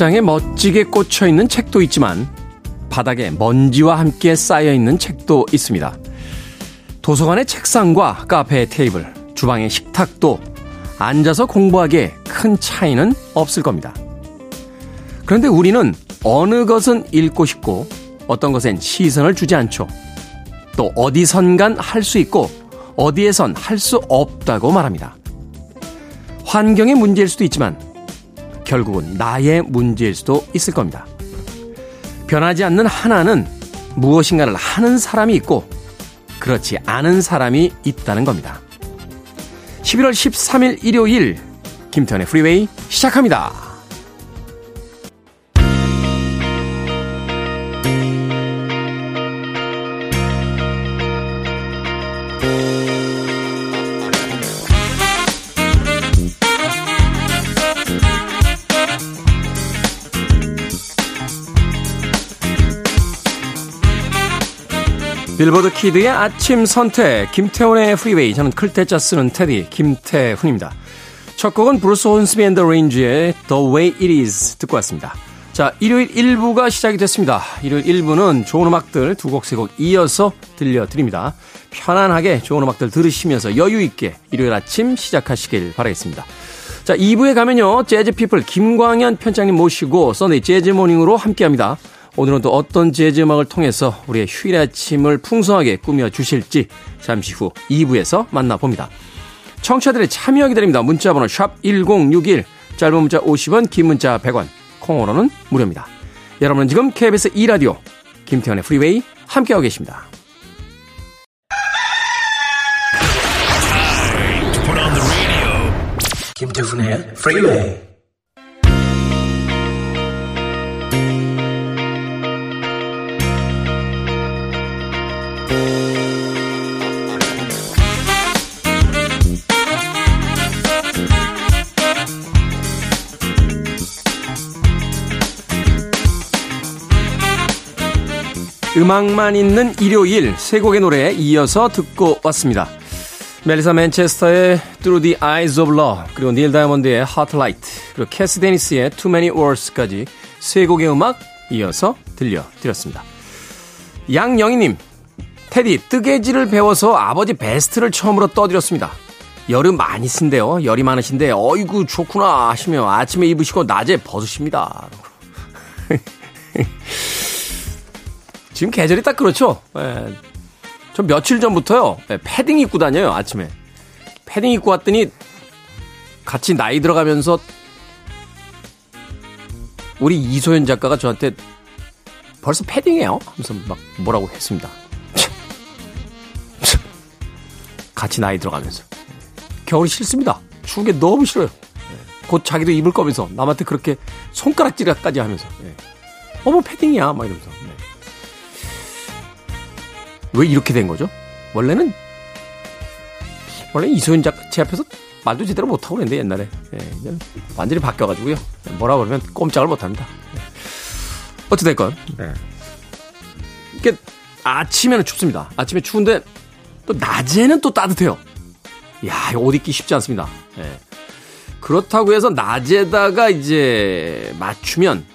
책장에 멋지게 꽂혀 있는 책도 있지만 바닥에 먼지와 함께 쌓여 있는 책도 있습니다. 도서관의 책상과 카페의 테이블, 주방의 식탁도 앉아서 공부하기에 큰 차이는 없을 겁니다. 그런데 우리는 어느 것은 읽고 싶고 어떤 것엔 시선을 주지 않죠. 또 어디선간 할 수 있고 어디에선 할 수 없다고 말합니다. 환경의 문제일 수도 있지만 결국은 나의 문제일 수도 있을 겁니다. 변하지 않는 하나는 무엇인가를 하는 사람이 있고 그렇지 않은 사람이 있다는 겁니다. 11월 13일 일요일 김태현의 프리웨이 시작합니다. 빌보드 Kid의 아침 선택, 김태훈의 프리웨이. 저는 클 태 자 쓰는 태디, 김태훈입니다. 첫 곡은 Bruce Hornsby and the Range의 The Way It Is 듣고 왔습니다. 자, 일요일 1부가 시작이 됐습니다. 일요일 1부는 좋은 음악들 두 곡, 세 곡 이어서 들려드립니다. 편안하게 좋은 음악들 들으시면서 여유있게 일요일 아침 시작하시길 바라겠습니다. 자, 2부에 가면요, 재즈피플 김광현 편장님 모시고 Sunday 재즈 Morning으로 함께 합니다. 오늘은 또 어떤 재즈 음악을 통해서 우리의 휴일 아침을 풍성하게 꾸며 주실지 잠시 후 2부에서 만나봅니다. 청취자들의 참여 기다립니다. 문자번호 샵 1061, 짧은 문자 50원, 긴 문자 100원, 콩으로는 무료입니다. 여러분은 지금 KBS 2라디오 김태훈의 프리웨이 함께하고 계십니다. 김태훈의 프리웨이 음악만 있는 일요일 세 곡의 노래에 이어서 듣고 왔습니다. 멜리사 맨체스터의 Through the Eyes of Love 그리고 닐 다이아몬드의 Hot Light 그리고 캐스 데니스의 Too Many Words까지 세 곡의 음악 이어서 들려드렸습니다. 양영희님 테디 뜨개질을 배워서 아버지 베스트를 처음으로 떠드렸습니다. 여름 많이 쓴데요. 열이 많으신데 어이구 좋구나 하시며 아침에 입으시고 낮에 벗으십니다. 지금 계절이 딱 그렇죠. 예. 저 며칠 전부터요. 예, 패딩 입고 다녀요, 아침에. 패딩 입고 왔더니 같이 나이 들어가면서 우리 이소연 작가가 저한테 벌써 패딩이에요? 하면서 막 뭐라고 했습니다. 같이 나이 들어가면서. 겨울이 싫습니다. 추운 게 너무 싫어요. 예. 곧 자기도 입을 거면서 남한테 그렇게 손가락질까지 하면서. 예. 어머 패딩이야 막 이러면서. 왜 이렇게 된 거죠? 원래는 원래 이소연 작가 제 앞에서 말도 제대로 못하고 그랬는데 옛날에 예, 완전히 바뀌어가지고요 뭐라 그러면 꼼짝을 못합니다 예. 어찌됐건 네. 이게 아침에는 춥습니다 아침에 추운데 또 낮에는 또 따뜻해요 야, 옷 입기 쉽지 않습니다. 예. 그렇다고 해서 낮에다가 이제 맞추면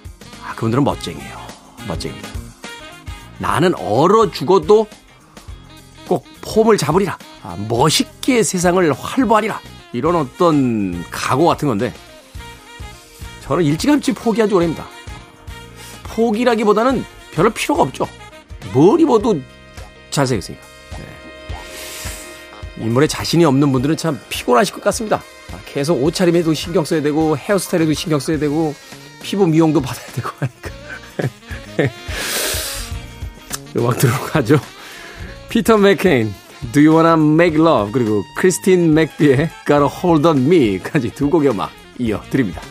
아, 그분들은 멋쟁이에요. 멋쟁이입니다. 나는 얼어 죽어도 꼭 폼을 잡으리라. 아, 멋있게 세상을 활보하리라. 이런 어떤 각오 같은 건데 저는 일찌감치 포기한 지 오래입니다. 포기라기보다는 별로 필요가 없죠. 뭘 입어도 잘 생겼으니까. 네. 인물에 자신이 없는 분들은 참 피곤하실 것 같습니다. 아, 계속 옷차림에도 신경 써야 되고 헤어스타일에도 신경 써야 되고 피부 미용도 받아야 되고 하니까. 음악 들어가죠. 피터 맥케인, Do You Wanna Make Love 그리고 크리스틴 맥비의 Gotta Hold On Me까지 두 곡의 음악 이어드립니다.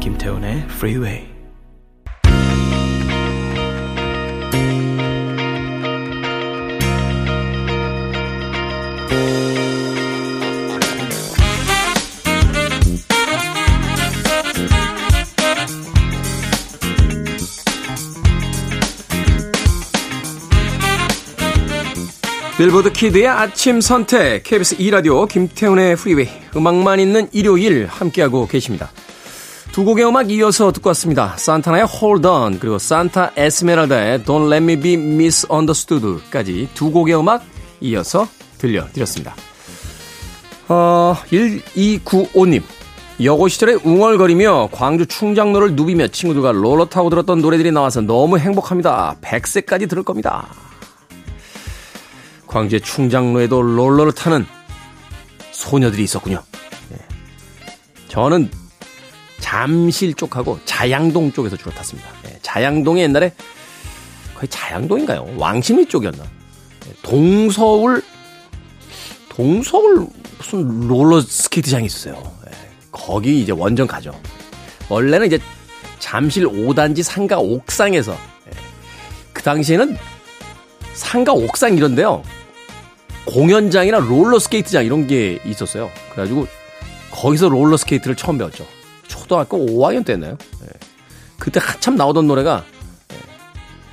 김태훈의 Freeway 빌보드 키드의 아침 선택 KBS 2라디오 김태훈의 프리웨이 음악만 있는 일요일 함께하고 계십니다. 두 곡의 음악 이어서 듣고 왔습니다. 산타나의 Hold On 그리고 산타 에스메랄다의 Don't Let Me Be Misunderstood까지 두 곡의 음악 이어서 들려드렸습니다. 어, 1295님 여고 시절에 웅얼거리며 광주 충장로를 누비며 친구들과 롤러 타고 들었던 노래들이 나와서 너무 행복합니다. 100세까지 들을 겁니다. 광주의 충장로에도 롤러를 타는 소녀들이 있었군요. 네. 저는 잠실 쪽하고 자양동 쪽에서 주로 탔습니다. 네. 자양동이 옛날에 거의 자양동인가요? 왕십리 쪽이었나? 네. 동서울 동서울 무슨 롤러 스케이트장이 있었어요. 거기 이제 원정 가죠. 원래는 이제 잠실 5단지 상가 옥상에서 그 당시에는 상가 옥상 이런데요. 공연장이나 롤러스케이트장 이런 게 있었어요. 그래가지고 거기서 롤러스케이트를 처음 배웠죠. 초등학교 5학년 때였나요? 네. 그때 한참 나오던 노래가 네.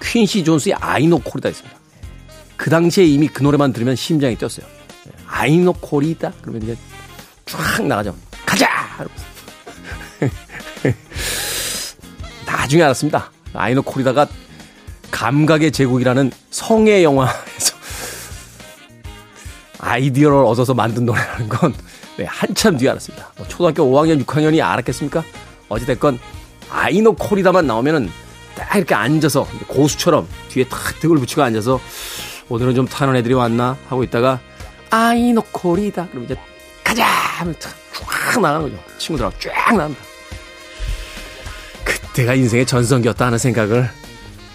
퀸시 존스의 아이노 코리다였습니다. 그 당시에 이미 그 노래만 들으면 심장이 뛰었어요. 네. 아이노 코리다? 그러면 이제 쫙 나가죠. 가자! 나중에 알았습니다. 아이노 코리다가 감각의 제국이라는 성의 영화에서 아이디어를 얻어서 만든 노래라는 건 네, 한참 뒤에 알았습니다. 뭐 초등학교 5학년, 6학년이 알았겠습니까? 어찌됐건 아이노 코리다만 나오면은 딱 이렇게 앉아서 고수처럼 뒤에 탁 등을 붙이고 앉아서 오늘은 좀 타는 애들이 왔나 하고 있다가 아이노 코리다 그럼 이제 가자 하면 쫙 나가는 거죠. 친구들하고 쫙 나갑니다. 그때가 인생의 전성기였다 하는 생각을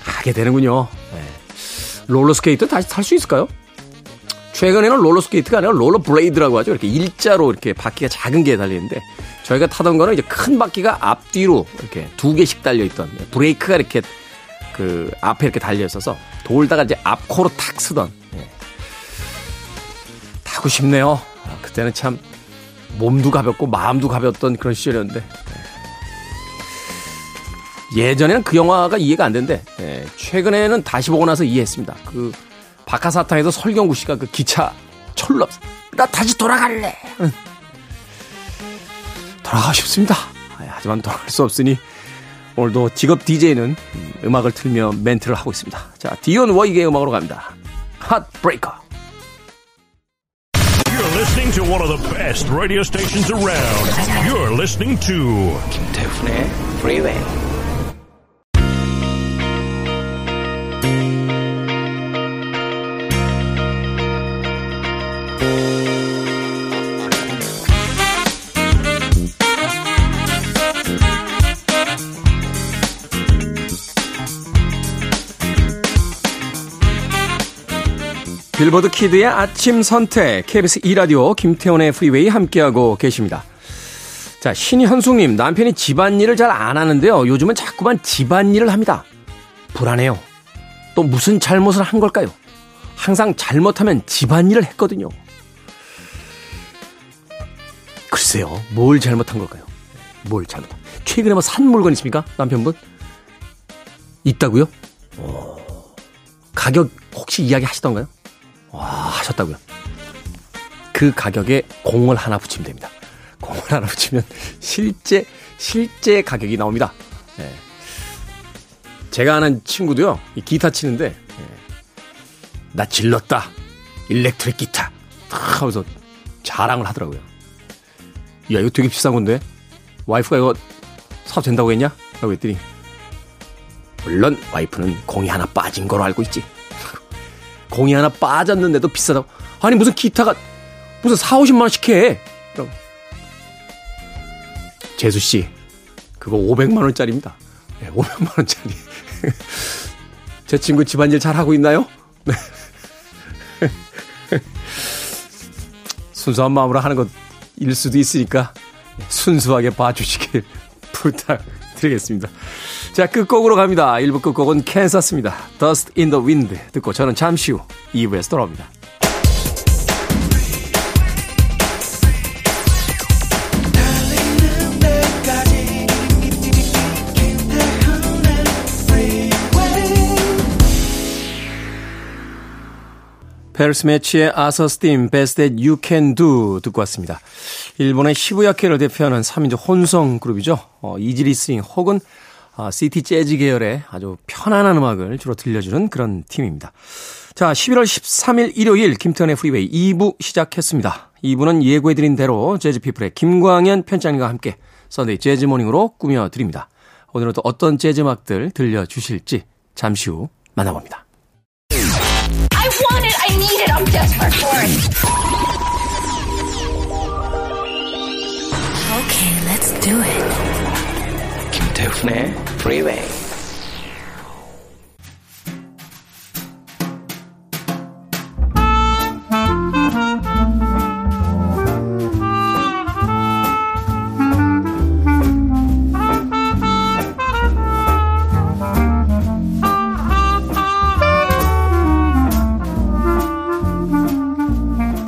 하게 되는군요. 네. 롤러스케이트 다시 탈 수 있을까요? 최근에는 롤러스케이트가 아니라 롤러블레이드라고 하죠. 이렇게 일자로 이렇게 바퀴가 작은 게 달리는데 저희가 타던 거는 이제 큰 바퀴가 앞뒤로 이렇게 두 개씩 달려 있던 브레이크가 이렇게 그 앞에 이렇게 달려 있어서 돌다가 이제 앞코로 탁 쓰던 예. 타고 싶네요. 아, 그때는 참 몸도 가볍고 마음도 가볍던 그런 시절이었는데 예. 예전에는 그 영화가 이해가 안 된대. 예. 최근에는 다시 보고 나서 이해했습니다. 그 박하사탕에서 설경구 씨가 그 기차 철로 나 다시 돌아갈래. 돌아가고 싶습니다. 하지만 돌아갈 수 없으니 오늘도 직업 DJ는 음악을 틀며 멘트를 하고 있습니다. 자, 디온 워이의 음악으로 갑니다. 핫 브레이커. You're listening to one of the best radio stations around. You're listening to 김태훈의 Freeway. 빌보드 Kid의 아침 선택, KBS 2라디오 김태훈의 프리웨이 함께하고 계십니다. 자, 신현숙님, 남편이 집안일을 잘 안 하는데요. 요즘은 자꾸만 집안일을 합니다. 불안해요. 또 무슨 잘못을 한 걸까요? 항상 잘못하면 집안일을 했거든요. 글쎄요, 뭘 잘못한 걸까요? 뭘 잘못한? 최근에 뭐 산 물건 있습니까? 남편분? 있다고요? 오, 가격 혹시 이야기 하시던가요? 와, 하셨다고요. 그 가격에 공을 하나 붙이면 됩니다. 공을 하나 붙이면 실제, 실제 가격이 나옵니다. 네. 제가 아는 친구도요, 이 기타 치는데, 네. 나 질렀다. 일렉트릭 기타. 탁 하면서 자랑을 하더라고요. 야, 이거 되게 비싼 건데? 와이프가 이거 사도 된다고 했냐? 라고 했더니, 물론 와이프는 공이 하나 빠진 거로 알고 있지. 공이 하나 빠졌는데도 비싸다고. 아니, 무슨 기타가, 무슨 4, 50만원씩 해. 재수씨, 그거 500만원짜리입니다. 네, 500만원짜리. 제 친구 집안일 잘 하고 있나요? 네. 순수한 마음으로 하는 것 일 수도 있으니까 순수하게 봐주시길 부탁드리겠습니다. 자, 끝곡으로 갑니다. 1부 끝곡은 캔사스입니다. Dust in the Wind 듣고 저는 잠시 후 2부에서 돌아옵니다. 페르스 매치의 아서 스팀 Best That You Can Do 듣고 왔습니다. 일본의 시부야계를 대표하는 3인조 혼성 그룹이죠. 어, easy listening 혹은 아, city 재즈 계열의 아주 편안한 음악을 주로 들려주는 그런 팀입니다. 자, 11월 13일 일요일 김태훈의 프리웨이 2부 시작했습니다. 2부는 예고해드린 대로 재즈피플의 김광현 편장님과 함께 Sunday 재즈 Morning으로 꾸며드립니다. 오늘은 또 어떤 재즈 음악들 들려주실지 잠시 후 만나봅니다. I want it, I need it, I'm desperate for it. Okay, let's do it. 김태훈의 프리웨이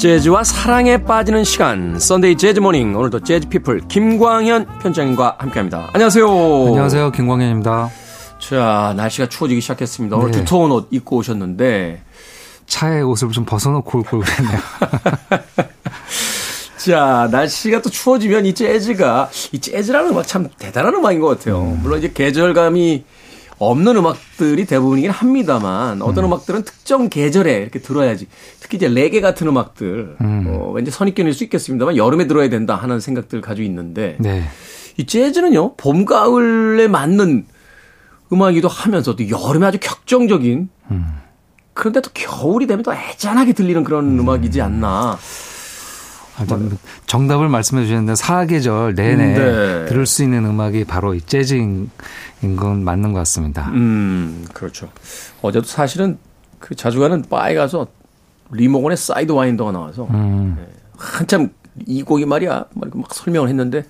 재즈와 사랑에 빠지는 시간 Sunday 재즈 Morning 오늘도 재즈 피플 김광현 편장님과 함께합니다. 안녕하세요. 안녕하세요. 김광현입니다. 자 날씨가 추워지기 시작했습니다. 오늘 네. 두터운 옷 입고 오셨는데 차에 옷을 좀 벗어놓고 올 걸 그랬네요. 자, 날씨가 또 추워지면 이 재즈가, 이 재즈라는 음악 참 대단한 음악인 것 같아요. 음. 물론 이제 계절감이 없는 음악들이 대부분이긴 합니다만 어떤 음. 음악들은 특정 계절에 이렇게 들어야지 특히 이제 레게 같은 음악들 음. 어, 왠지 선입견일 수 있겠습니다만 여름에 들어야 된다 하는 생각들 가지고 있는데 네. 이 재즈는요 봄 가을에 맞는 음악이기도 하면서도 여름에 아주 격정적인 음. 그런데 또 겨울이 되면 또 애잔하게 들리는 그런 음. 악이지 않나. 아, 정답을 말씀해 주셨는데 사계절 내내 네. 들을 수 있는 음악이 바로 이 재즈인 건 맞는 것 같습니다. 음, 그렇죠. 어제도 사실은 그 자주 가는 바에 가서 리 모건의 Sidewinder가 나와서 음. 네, 한참 이 곡이 말이야 막 설명을 했는데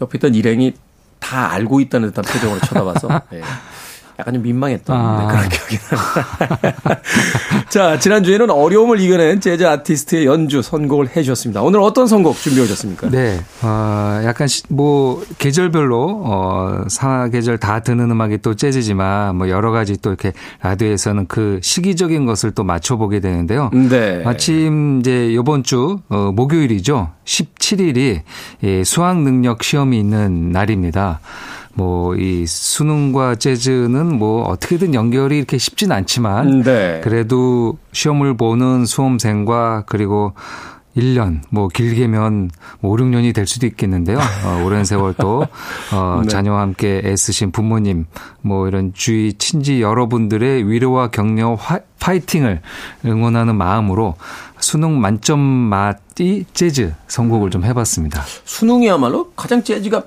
옆에 있던 일행이 다 알고 있다는 듯한 표정으로 쳐다봐서 네. 약간 좀 민망했던 아. 그런 기억이 납니다. 자, 지난주에는 어려움을 이겨낸 재즈 아티스트의 연주 선곡을 해 주셨습니다. 오늘 어떤 선곡 준비해 오셨습니까? 네. 어, 약간 뭐 계절별로 어, 사계절 다 드는 음악이 또 재즈지만 뭐 여러 가지 또 이렇게 라디오에서는 그 시기적인 것을 또 맞춰 보게 되는데요. 네. 마침 이제 이번 주 어, 목요일이죠. 17일이 예, 수학 능력 시험이 있는 날입니다. 뭐 이 수능과 재즈는 뭐 어떻게든 연결이 이렇게 쉽진 않지만 네. 그래도 시험을 보는 수험생과 그리고 1년, 뭐 길게면 뭐 5, 6년이 될 수도 있겠는데요. 어, 오랜 세월 또, 어, 네. 자녀와 함께 애쓰신 부모님, 뭐 이런 주위 친지 여러분들의 위로와 격려, 화, 파이팅을 응원하는 마음으로 수능 만점 맛이 재즈 선곡을 좀 해봤습니다. 수능이야말로 가장 재즈가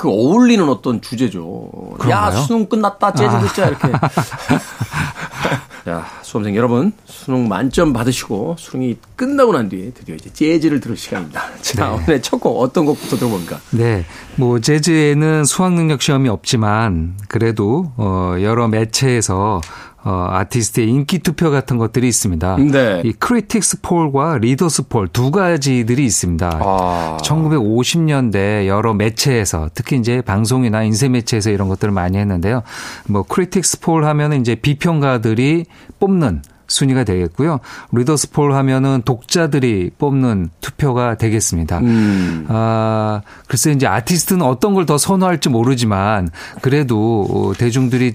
그 어울리는 어떤 주제죠. 그런가요? 야, 수능 끝났다. 재즈 아. 듣자. 이렇게. 자, 수험생 여러분, 수능 만점 받으시고 수능이 끝나고 난 뒤에 드디어 이제 재즈를 들을 시간입니다. 자, 네. 오늘 첫곡 어떤 곡부터 들어볼까? 네. 뭐 재즈에는 수학 능력 시험이 없지만 그래도 어 여러 매체에서 어, 아티스트의 인기 투표 같은 것들이 있습니다. 네. 이 Critics Poll과 Readers Poll 두 가지들이 있습니다. 아. 1950년대 여러 매체에서 특히 이제 방송이나 인쇄 매체에서 이런 것들을 많이 했는데요. 뭐 Critics Poll 하면은 이제 비평가들이 뽑는 순위가 되겠고요. Readers Poll 하면은 독자들이 뽑는 투표가 되겠습니다. 음. 아, 글쎄 이제 아티스트는 어떤 걸 더 선호할지 모르지만 그래도 대중들이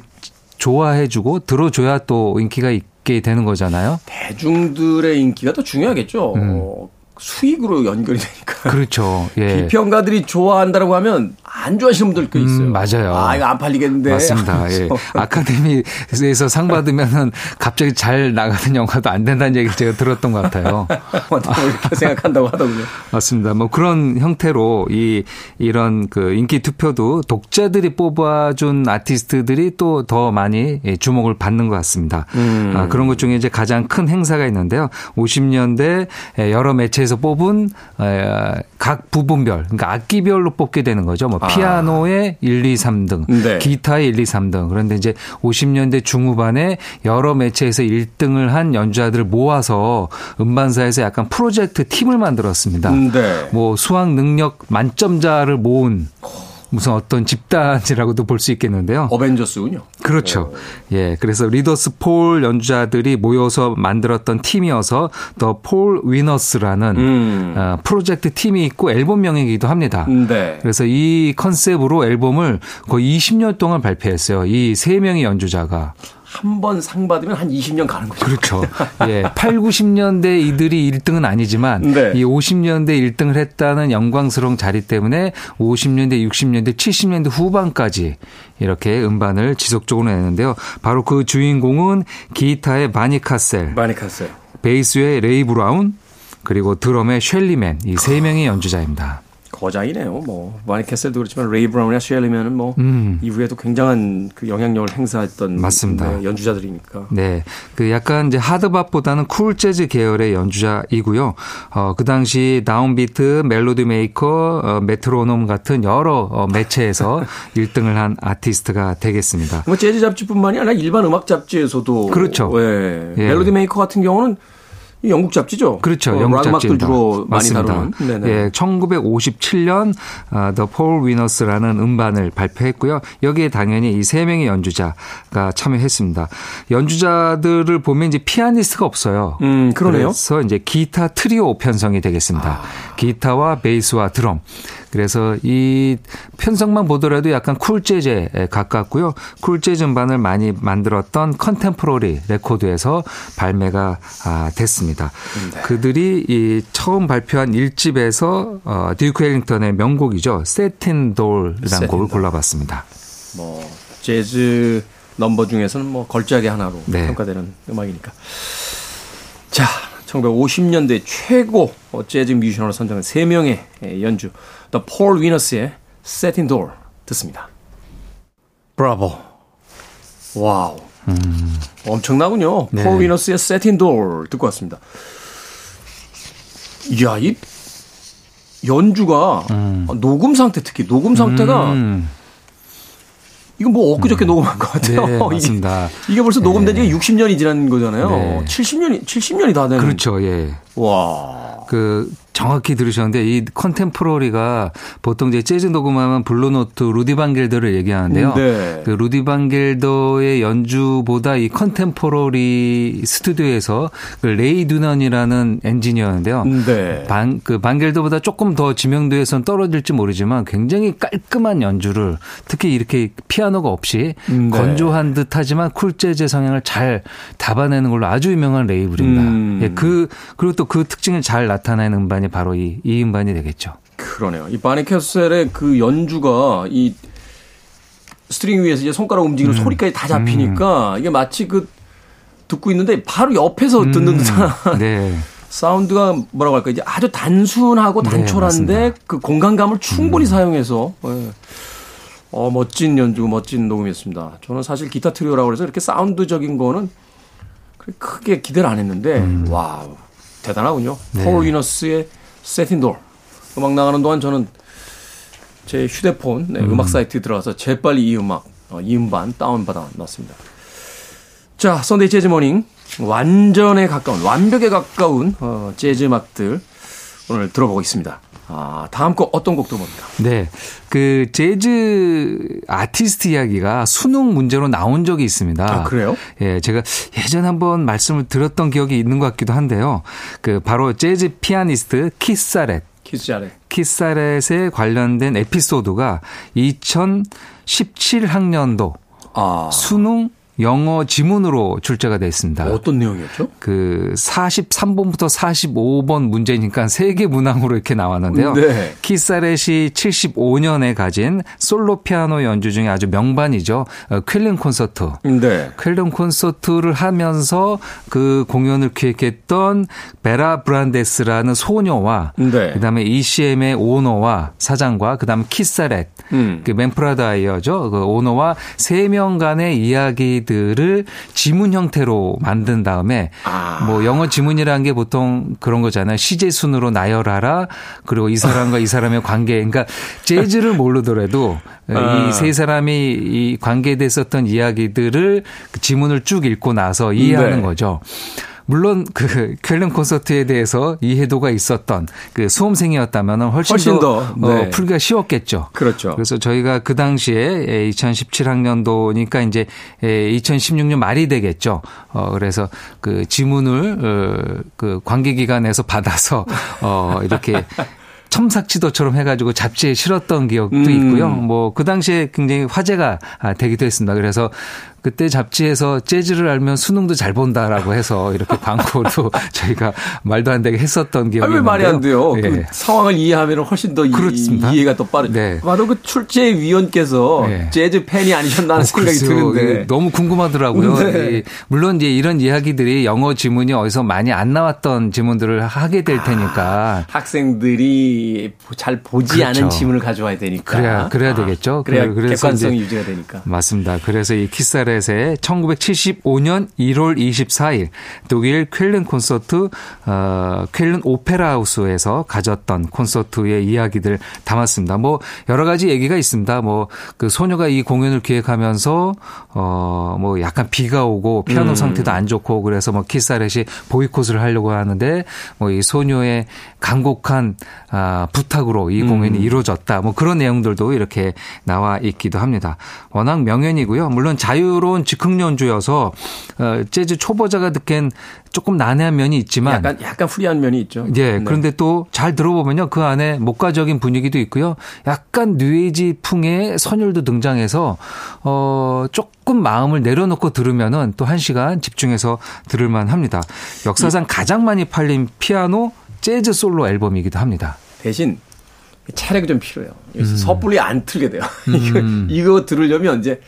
좋아해주고 들어줘야 또 인기가 있게 되는 거잖아요. 대중들의 인기가 더 중요하겠죠. 음. 수익으로 연결이 되니까. 그렇죠. 예. 비평가들이 좋아한다라고 하면 안 좋아하시는 분들도 음, 있어요. 음, 맞아요. 아, 이거 안 팔리겠는데. 맞습니다. 예. 아카데미에서 상 받으면은 갑자기 잘 나가는 영화도 안 된다는 얘기를 제가 들었던 것 같아요. 이렇게 생각한다고 하더군요. 맞습니다. 뭐 그런 형태로 이, 이런 그 인기 투표도 독자들이 뽑아준 아티스트들이 또 더 많이 예, 주목을 받는 것 같습니다. 음. 아, 그런 것 중에 이제 가장 큰 행사가 있는데요. 50년대 여러 매체에서 뽑은 각 부분별, 그러니까 악기별로 뽑게 되는 거죠. 뭐 아. 피아노의 1, 2, 3등, 네. 기타의 1, 2, 3등. 그런데 이제 50년대 중후반에 여러 매체에서 1등을 한 연주자들을 모아서 음반사에서 약간 프로젝트 팀을 만들었습니다. 네. 뭐 수학 능력 만점자를 모은 무슨 어떤 집단이라고도 볼 수 있겠는데요. 어벤져스군요. 그렇죠. 오. 예. 그래서 Readers Poll 연주자들이 모여서 만들었던 팀이어서 The Poll Winners라는 음. 어, 프로젝트 팀이 있고 앨범명이기도 합니다. 네. 그래서 이 컨셉으로 앨범을 거의 20년 동안 발표했어요. 이 세 명의 연주자가. 한 번 상 받으면 한 20년 가는 거죠. 그렇죠. 예. 8, 90년대 이들이 1등은 아니지만 네. 이 50년대 1등을 했다는 영광스러운 자리 때문에 50년대, 60년대, 70년대 후반까지 이렇게 음반을 지속적으로 내는데요. 바로 그 주인공은 기타의 바니 케셀, 바니 케셀, 베이스의 레이 브라운, 그리고 드럼의 쉘리 맨 이 세 명의 연주자입니다. 거장이네요. 뭐 바니 캐슬도 그렇지만 레이 브라운이나 쉘리 맨은 뭐 음. 이후에도 굉장한 그 영향력을 행사했던 맞습니다. 네, 연주자들이니까. 네, 그 약간 이제 하드밥보다는 쿨 재즈 계열의 연주자이고요. 어, 그 당시 다운비트, 멜로디 메이커, 어, 메트로놈 같은 여러 어, 매체에서 1등을 한 아티스트가 되겠습니다. 뭐 재즈 잡지뿐만이 아니라 일반 음악 잡지에서도 그렇죠. 예, 예. 멜로디 메이커 같은 경우는 영국 잡지죠. 그렇죠. 어, 영국 잡지들 주로 맞습니다. 많이 다루는. 네네. 예, 1957년 어, The Poll Winners라는 음반을 발표했고요. 여기에 당연히 이 세 명의 연주자가 참여했습니다. 연주자들을 보면 이제 피아니스트가 없어요. 음, 그러네요. 그래서 이제 기타 트리오 편성이 되겠습니다. 아. 기타와 베이스와 드럼. 그래서 이 편성만 보더라도 약간 쿨 재즈에 가깝고요. 쿨 재즈 음반을 많이 만들었던 컨템포러리 레코드에서 발매가 아, 됐습니다. 네. 그들이 이 처음 발표한 1집에서 어, 듀크 엘링턴의 명곡이죠. Satin Doll이라는 곡을 골라봤습니다. 뭐 재즈 넘버 중에서는 뭐 걸작의 하나로 네. 평가되는 음악이니까. 자, 1950년대 최고 재즈 뮤지션으로 선정한 3명의 연주 The Poll Winners의 Satin Doll 듣습니다. 브라보. 와우. 음. 엄청나군요. 네. Poll Winners의 Satin Doll 듣고 왔습니다. 이야, 이 연주가 음. 녹음 상태 특히 녹음 상태가 음. 이거 뭐 엊그저께 음. 녹음한 것 같아요. 네, 맞습니다. 이게, 이게 벌써 녹음된 지 네. 60년이 지난 거잖아요. 네. 70년이 70년이 다 되는. 그렇죠. 예. 와. 그 정확히 들으셨는데 이 컨템포러리가 보통 이제 재즈 녹음하면 블루노트 루디 반겔더를 얘기하는데요. 네. 그 루디 반겔더의 연주보다 이 컨템포러리 스튜디오에서 그 로이 두난이라는 엔지니어인데요. 네. 반, 그 반겔더보다 조금 더 지명도에선 떨어질지 모르지만 굉장히 깔끔한 연주를 특히 이렇게 피아노가 없이 네. 건조한 듯하지만 쿨 재즈 성향을 잘 담아내는 걸로 아주 유명한 레이블입니다. 음. 예, 그 그리고 또 그 특징을 잘 나타내는 음반이 음반이 바로 이, 이 음반이 되겠죠. 그러네요. 이 바니 캐슬의 그 연주가 이 스트링 위에서 이제 손가락 움직이는 음. 소리까지 다 잡히니까 음. 이게 마치 그 듣고 있는데 바로 옆에서 음. 듣는 듯한 네. 사운드가 뭐라고 할까 이제 아주 단순하고 네, 단촐한데 네, 그 공간감을 충분히 음. 사용해서 네. 어 멋진 연주 멋진 녹음이었습니다. 저는 사실 기타 트리오라고 해서 이렇게 사운드적인 거는 크게 기대를 안 했는데 음. 와우 대단하군요. 네. Poll Winners의 Satin Doll 음악 나가는 동안 저는 제 휴대폰 네, 음. 악 사이트에 들어가서 재빨리 이 음악 어, 이 음반 다운받아 놨습니다. 자, 선데이 재즈 모닝 완전에 가까운 완벽에 가까운 어, 재즈 음악들 오늘 들어보고 있습니다. 아, 다음 곡 어떤 곡 들어봅니까? 네. 그 재즈 아티스트 이야기가 수능 문제로 나온 적이 있습니다. 아, 그래요? 예, 제가 예전에 한번 말씀을 드렸던 기억이 있는 것 같기도 한데요. 그 바로 재즈 피아니스트 키사렛. 키사렛. 키사렛에 관련된 에피소드가 2017학년도 아. 수능 영어 지문으로 출제가 돼 있습니다. 어떤 내용이었죠? 그 43번부터 45번 문제니까 세 개 문항으로 이렇게 나왔는데요. 네. 키사렛이 75년에 가진 솔로 피아노 연주 중에 아주 명반이죠. 어, 퀼린 콘서트. 네. 퀼린 콘서트를 하면서 그 공연을 기획했던 베라 브란데스라는 소녀와 네. 그다음에 ECM의 오너와 사장과 그다음에 키사렛 음. 그 맨프라다이어죠. 그 오너와 세 명 간의 이야기 이야기들을 지문 형태로 만든 다음에 아. 뭐 영어 지문이라는 게 보통 그런 거잖아요. 시제 순으로 나열하라. 그리고 이 사람과 이 사람의 관계. 그러니까 재즈를 모르더라도 아. 이세 사람이 이 관계에 대해서 썼던 이야기들을 그 지문을 쭉 읽고 나서 이해하는 네. 거죠. 물론 그 쾰른 콘서트에 대해서 이해도가 있었던 그 수험생이었다면 훨씬, 훨씬 더, 더 네. 어, 풀기가 쉬웠겠죠. 그렇죠. 그래서 저희가 그 당시에 2017학년도니까 이제 2016년 말이 되겠죠. 어 그래서 그 지문을 어, 그 관계기관에서 받아서 어 이렇게 첨삭지도처럼 해가지고 잡지에 실었던 기억도 음. 있고요. 뭐 그 당시에 굉장히 화제가 되기도 했습니다. 그래서 그때 잡지에서 재즈를 알면 수능도 잘 본다라고 해서 이렇게 광고도 저희가 말도 안 되게 했었던 기억이. 왜 말이 안 돼요? 예. 그 상황을 이해하면 훨씬 더 그렇습니다. 이, 해가 더 빠르죠. 네. 바로 그 출제위원께서 네. 재즈 팬이 아니셨나 하는 어, 생각이 드는데 너무 궁금하더라고요. 네. 물론 이제 이런 이야기들이 영어 지문이 어디서 많이 안 나왔던 지문들을 하게 될 테니까 아, 학생들이 잘 보지 그렇죠. 않은 지문을 가져와야 되니까 그래야 그래야 아, 되겠죠. 그래야 객관성이 유지가 되니까 맞습니다. 그래서 이 키사레 벨벳의 1975년 1월 24일 독일 쾰른 콘서트 어, 쾰른 오페라 하우스에서 가졌던 콘서트의 이야기들 담았습니다. 뭐 여러 가지 얘기가 있습니다. 뭐 그 소녀가 이 공연을 기획하면서 어뭐 약간 비가 오고 피아노 음. 상태도 안 좋고 그래서 뭐 키사렛이 보이콧을 하려고 하는데 뭐 이 소녀의 간곡한 아, 부탁으로 이 공연이 음. 이루어졌다. 뭐 그런 내용들도 이렇게 나와 있기도 합니다. 워낙 명연이고요. 물론 자유로 운 즉흥 연주여서 어, 재즈 초보자가 듣기엔 조금 난해한 면이 있지만 약간 약간 후리한 면이 있죠. 예. 네. 그런데 또잘 들어보면요. 그 안에 목가적인 분위기도 있고요. 약간 뉴에이지 풍의 선율도 등장해서 어 조금 마음을 내려놓고 들으면은 또 한 시간 집중해서 들을 만합니다. 역사상 가장 많이 팔린 피아노 재즈 솔로 앨범이기도 합니다. 대신 차례가 좀 필요해요. 음. 섣불리 안 틀게 돼요. 음. 이거, 이거 들으려면 이제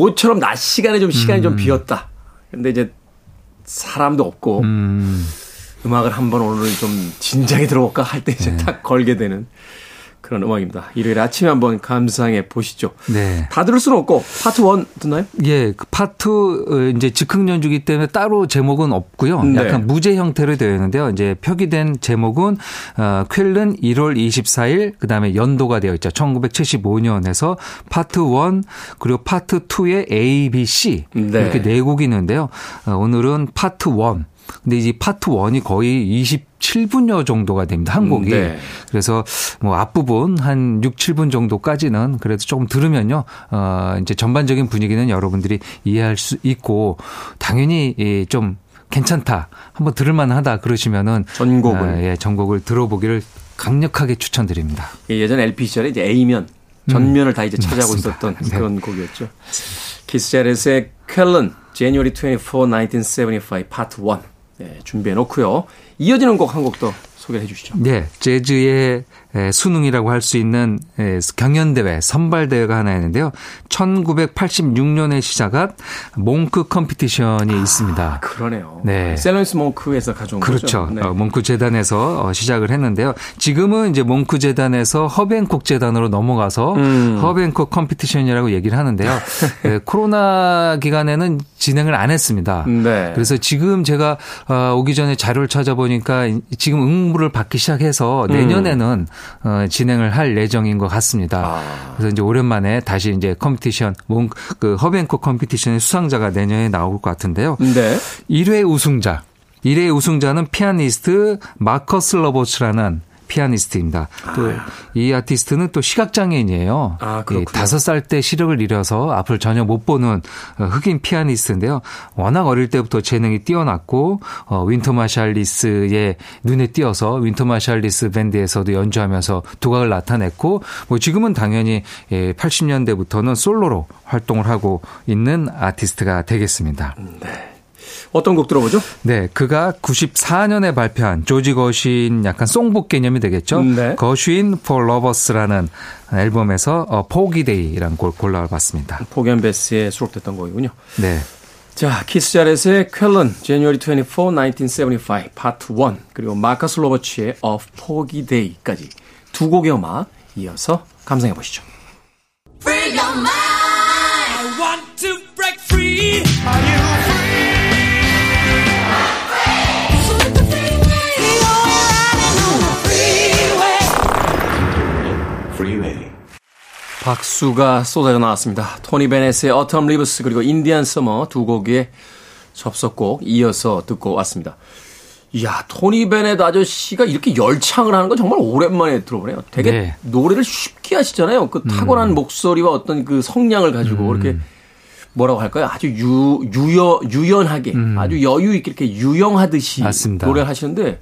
모처럼 낮 시간에 좀 시간이 음. 좀 비었다. 근데 이제 사람도 없고 음. 악을 한번 오늘 좀 진작에 들어볼까 할 때 이제 네. 딱 걸게 되는 그런 음악입니다. 일요일 아침에 한번 감상해 보시죠. 네. 다 들을 수는 없고 파트 1 듣나요? 예, 그 파트 어, 이제 즉흥 연주기 때문에 따로 제목은 없고요. 네. 약간 무제 형태로 되어 있는데요. 이제 표기된 제목은 어 쾰른 1월 24일 그다음에 연도가 되어 있죠. 1975년에서 파트 1 그리고 파트 2의 A, B, C 네. 이렇게 네 곡이 있는데요. 어, 오늘은 파트 1 근데 이 파트 1이 거의 27분여 정도가 됩니다. 한 곡이. 네. 그래서 뭐 앞부분 한 6, 7분 정도까지는 그래도 조금 들으면요. 어 이제 전반적인 분위기는 여러분들이 이해할 수 있고 당연히 좀 괜찮다. 한번 들을 만하다 그러시면은 전곡을 어, 예, 전곡을 들어보기를 강력하게 추천드립니다. 예, 예전 LP 시절에 이제 A면 전면을 음, 다 이제 차지하고 맞습니다. 있었던 네. 그런 곡이었죠. 키스 자렛의 쾰런 January 24, 1975 파트 1 네, 준비해 놓고요. 이어지는 곡 한 곡도 소개해 주시죠. 네, 재즈의 수능이라고 할 수 있는 경연대회, 선발대회가 하나 있는데요. 1986년에 시작한 몽크 Competition이 아, 있습니다. 그러네요. 네. 셀로니어스 몽크에서 가져온 그렇죠. 거죠. 네. 어, 몽크 재단에서 어, 시작을 했는데요. 지금은 이제 몽크 재단에서 허비 행콕 재단으로 넘어가서 음. 허비 행콕 Competition이라고 얘기를 하는데요. 네, 코로나 기간에는 진행을 안 했습니다. 네. 그래서 지금 제가 어, 오기 전에 자료를 찾아보니까 지금 응모를 받기 시작해서 내년에는 음. 어, 진행을 할 예정인 것 같습니다. 아. 그래서 이제 오랜만에 다시 이제 competition, 그 허비 행콕 competition의 수상자가 내년에 나올 것 같은데요. 네. 1회 우승자. 1회 우승자는 피아니스트 마커스 로버츠라는 피아니스트입니다. 또 이 아. 아티스트는 또 시각장애인이에요. 아, 다섯 살 때 시력을 잃어서 앞을 전혀 못 보는 어, 흑인 피아니스트인데요. 워낙 어릴 때부터 재능이 뛰어났고 어, 윈튼 마살리스의 눈에 띄어서 윈튼 마살리스 밴드에서도 연주하면서 두각을 나타냈고 뭐 지금은 당연히 80년대부터는 예, 솔로로 활동을 하고 있는 아티스트가 되겠습니다. 네. 어떤 곡 들어보죠? 네, 그가 94년에 발표한 조지 거슈인 약간 songbook 개념이 되겠죠. 네. Gershwin for Lovers라는 앨범에서 어, Foggy Day라는 곡을 골라봤습니다. Porgy and Bess에 수록됐던 곡이군요. 네. 자, 키스 자렛의 쾰런 January 24, 1975 파트 1 그리고 마커스 로버츠의 Of Foggy Day까지 두 곡의 음악 이어서 감상해 보시죠. 박수가 쏟아져 나왔습니다. 토니 베넷의 Autumn Leaves 그리고 Indian Summer 두 곡의 접속곡 이어서 듣고 왔습니다. 이야, 토니 베넷 아저씨가 이렇게 열창을 하는 건 정말 오랜만에 들어보네요. 되게 네. 노래를 쉽게 하시잖아요. 그 타고난 음. 목소리와 어떤 그 성량을 가지고 음. 이렇게 뭐라고 할까요? 아주 유, 유여, 유연하게, 음. 아주 여유 있게 이렇게 유영하듯이 맞습니다. 노래를 하시는데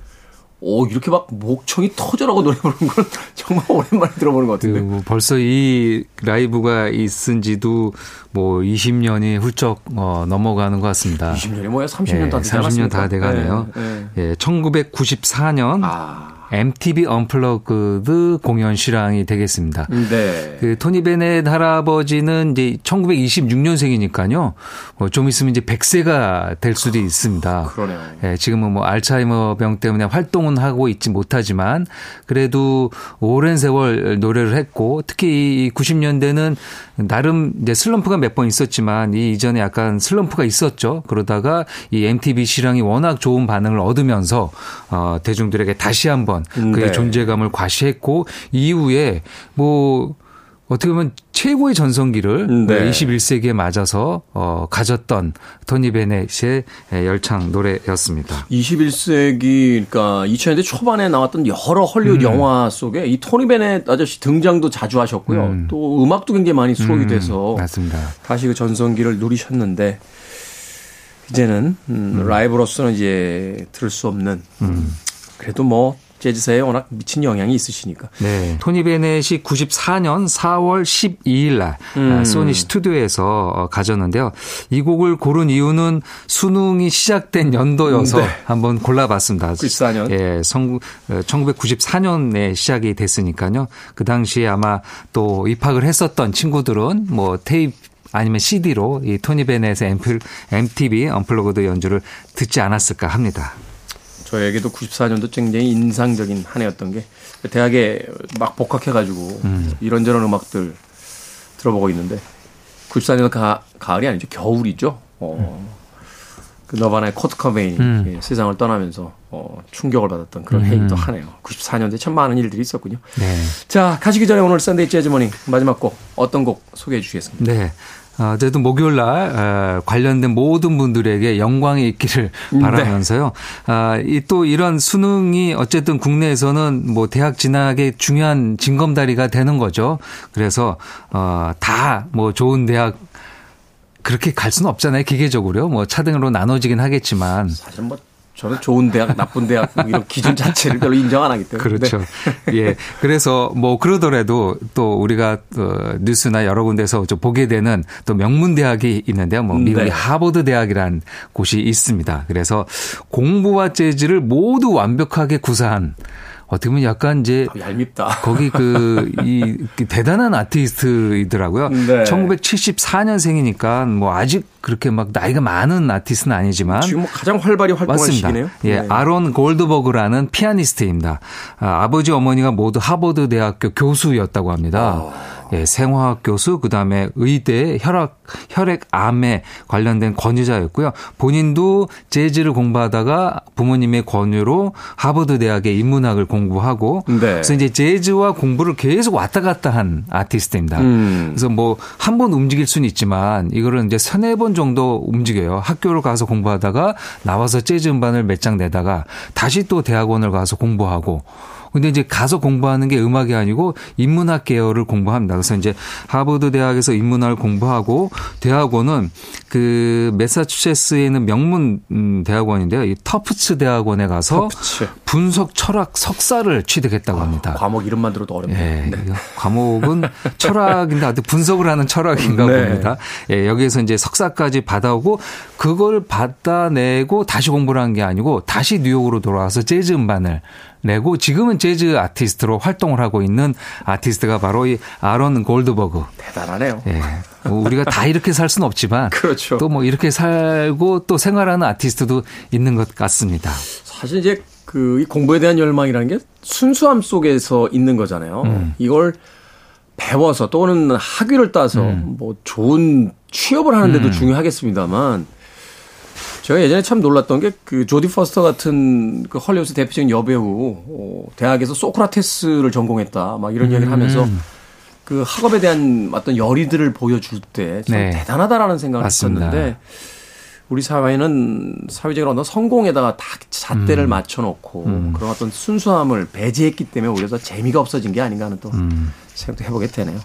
오, 이렇게 막 목청이 터져라고 노래 부르는 건 정말 오랜만에 들어보는 것 같은데. 그 벌써 이 라이브가 있은 지도 뭐 20년이 훌쩍 어, 넘어가는 것 같습니다. 20년이 뭐야? 30년 예, 다 되지 30년 다 돼가네요. 네, 네. 예, 1994년 아. MTV 언플러그드 공연 실황이 되겠습니다. 네. 그 토니 베넷 할아버지는 이제 1926년생이니까요. 뭐 좀 있으면 이제 100세가 될 수도 있습니다. 그러네요. 예, 지금은 뭐 알츠하이머 병 때문에 활동은 하고 있지 못하지만 그래도 오랜 세월 노래를 했고 특히 이 90년대는 나름 이제 슬럼프가 몇 번 있었지만 이 이전에 약간 슬럼프가 있었죠. 그러다가 이 MTV 실황이 워낙 좋은 반응을 얻으면서 어 대중들에게 다시 한번 그의 네. 존재감을 과시했고 이후에 뭐 어떻게 보면 최고의 전성기를 네. 21세기에 맞아서 어, 가졌던 토니 베넷의 열창 노래였습니다. 21세기 그러니까 2000년대 초반에 나왔던 여러 헐리우드 음. 영화 속에 이 토니 베넷 아저씨 등장도 자주 하셨고요. 음. 또 음악도 굉장히 많이 수록이 음. 돼서 맞습니다. 다시 그 전성기를 누리셨는데 이제는 음, 음. 라이브로서는 이제 들을 수 없는 음. 그래도 뭐 재즈사에 워낙 미친 영향이 있으시니까. 네. 토니 베넷이 94년 4월 12일 날 아, 음. 소니 스튜디오에서 어, 가졌는데요. 이 곡을 고른 이유는 수능이 시작된 연도여서 네. 한번 골라봤습니다. 94년. 예, 1994년에 시작이 됐으니까요. 그 당시에 아마 또 입학을 했었던 친구들은 뭐 테이프 아니면 CD로 이 토니 베넷의 MTV 언플러그드 연주를 듣지 않았을까 합니다. 저에게도 94년도 굉장히 인상적인 한 해였던 게 대학에 막 복학해가지고 음. 이런저런 음악들 들어보고 있는데 94년도 가, 가을이 아니죠 겨울이죠. 어, 음. 그 너바나의 코트 커베인이 음. 예, 세상을 떠나면서 어, 충격을 받았던 그런 음. 해이기도 하네요. 94년도에 참 많은 일들이 있었군요. 네. 자 가시기 전에 오늘 Sunday 재즈 Morning 마지막 곡 어떤 곡 소개해 주시겠습니까? 네. 어쨌든 목요일 날 관련된 모든 분들에게 영광이 있기를 네. 바라면서요. 아, 또 이런 수능이 어쨌든 국내에서는 뭐 대학 진학의 중요한 징검다리가 되는 거죠. 그래서 어, 다 뭐 좋은 대학 그렇게 갈 수는 없잖아요. 기계적으로요. 뭐 차등으로 나눠지긴 하겠지만 사실 뭐 저는 좋은 대학, 나쁜 대학 뭐 이런 기준 자체를 별로 인정 안 하기 때문에. 그렇죠. 네. 예. 그래서 뭐 그러더라도 또 우리가 어, 뉴스나 여러 군데서 좀 보게 되는 또 명문 대학이 있는데요. 뭐 미국의 네. 하버드 대학이라는 곳이 있습니다. 그래서 공부와 재즈를 모두 완벽하게 구사한 어떻게 보면 약간 이제 아, 얄밉다. 거기 그, 이, 그 대단한 아티스트이더라고요. 네. 1974년생이니까 뭐 아직 그렇게 막 나이가 많은 아티스트는 아니지만 지금 뭐 가장 활발히 활동하는 시기네요. 예, 네. 아론 골드버그라는 피아니스트입니다. 아, 버지 어머니가 모두 하버드 대학교 교수였다고 합니다. 아. 예, 생화학 교수, 그 다음에 의대 혈액, 혈액암에 관련된 권위자였고요. 본인도 재즈를 공부하다가 부모님의 권유로 하버드 대학의 인문학을 공부하고 네. 그래서 이제 재즈와 공부를 계속 왔다 갔다 한 아티스트입니다. 음. 그래서 뭐 한 번 움직일 수는 있지만 이거를 이제 서네 번 정도 움직여요. 학교를 가서 공부하다가 나와서 재즈 음반을 몇 장 내다가 다시 또 대학원을 가서 공부하고 근데 이제 가서 공부하는 게 음악이 아니고 인문학 계열을 공부합니다. 그래서 이제 하버드 대학에서 인문학을 공부하고 대학원은 그 매사추세츠에 있는 명문 음, 대학원인데요. 이 터프츠 대학원에 가서 터프츠. 분석 철학 석사를 취득했다고 합니다. 아, 과목 이름만 들어도 어렵네요. 예, 네. 과목은 철학인데 아주 분석을 하는 철학인가 네. 봅니다. 예, 여기에서 이제 석사까지 받아오고 그걸 받아내고 다시 공부를 한 게 아니고 다시 뉴욕으로 돌아와서 재즈 음반을 내고 지금은 재즈 아티스트로 활동을 하고 있는 아티스트가 바로 이 아론 골드버그. 대단하네요. 예. 뭐 우리가 다 이렇게 살 수는 없지만 그렇죠. 또 뭐 이렇게 살고 또 생활하는 아티스트도 있는 것 같습니다. 사실 이제 그 공부에 대한 열망이라는 게 순수함 속에서 있는 거잖아요. 음. 이걸 배워서 또는 학위를 따서 음. 뭐 좋은 취업을 하는데도 음. 중요하겠습니다만 제가 예전에 참 놀랐던 게 그 조디 퍼스터 같은 그 헐리우드 대표적인 여배우 어, 대학에서 소크라테스를 전공했다 막 이런 음. 이야기를 하면서 그 학업에 대한 어떤 열의들을 보여줄 때참 네. 대단하다라는 생각을 맞습니다. 했었는데 우리 사회는 사회적으로 어떤 성공에다가 다 잣대를 음. 맞춰놓고 음. 그런 어떤 순수함을 배제했기 때문에 오히려 더 재미가 없어진 게 아닌가 하는 또 음. 생각도 해보게 되네요.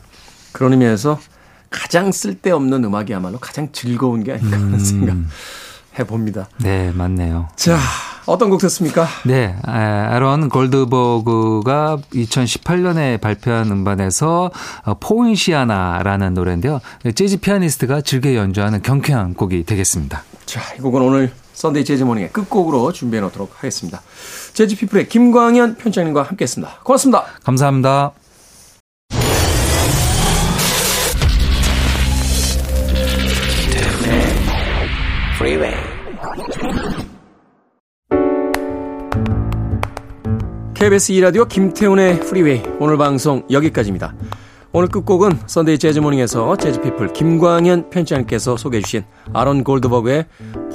그런 의미에서 가장 쓸데없는 음악이야말로 가장 즐거운 게 아닌가 하는 음. 생각 해봅니다. 네, 맞네요. 자, 어떤 곡 듣습니까? 네, 아론 골드버그가 2018년에 발표한 음반에서 어, Poinciana라는 노래인데요. 재즈 피아니스트가 즐겨 연주하는 경쾌한 곡이 되겠습니다. 자, 이 곡은 오늘 Sunday 재즈 Morning의 끝곡으로 준비해 놓도록 하겠습니다. 재즈 피플의 김광현 편집장님과 함께 했습니다. 고맙습니다. 감사합니다. KBS 2라디오 김태훈의 Freeway 오늘 방송 여기까지입니다. 오늘 끝곡은 Sunday 재즈 Morning에서 재즈피플 김광현 편집장님께서 소개해 주신 아론 골드버그의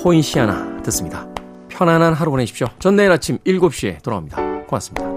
Poinciana 듣습니다. 편안한 하루 보내십시오. 전 내일 아침 7시에 돌아옵니다. 고맙습니다.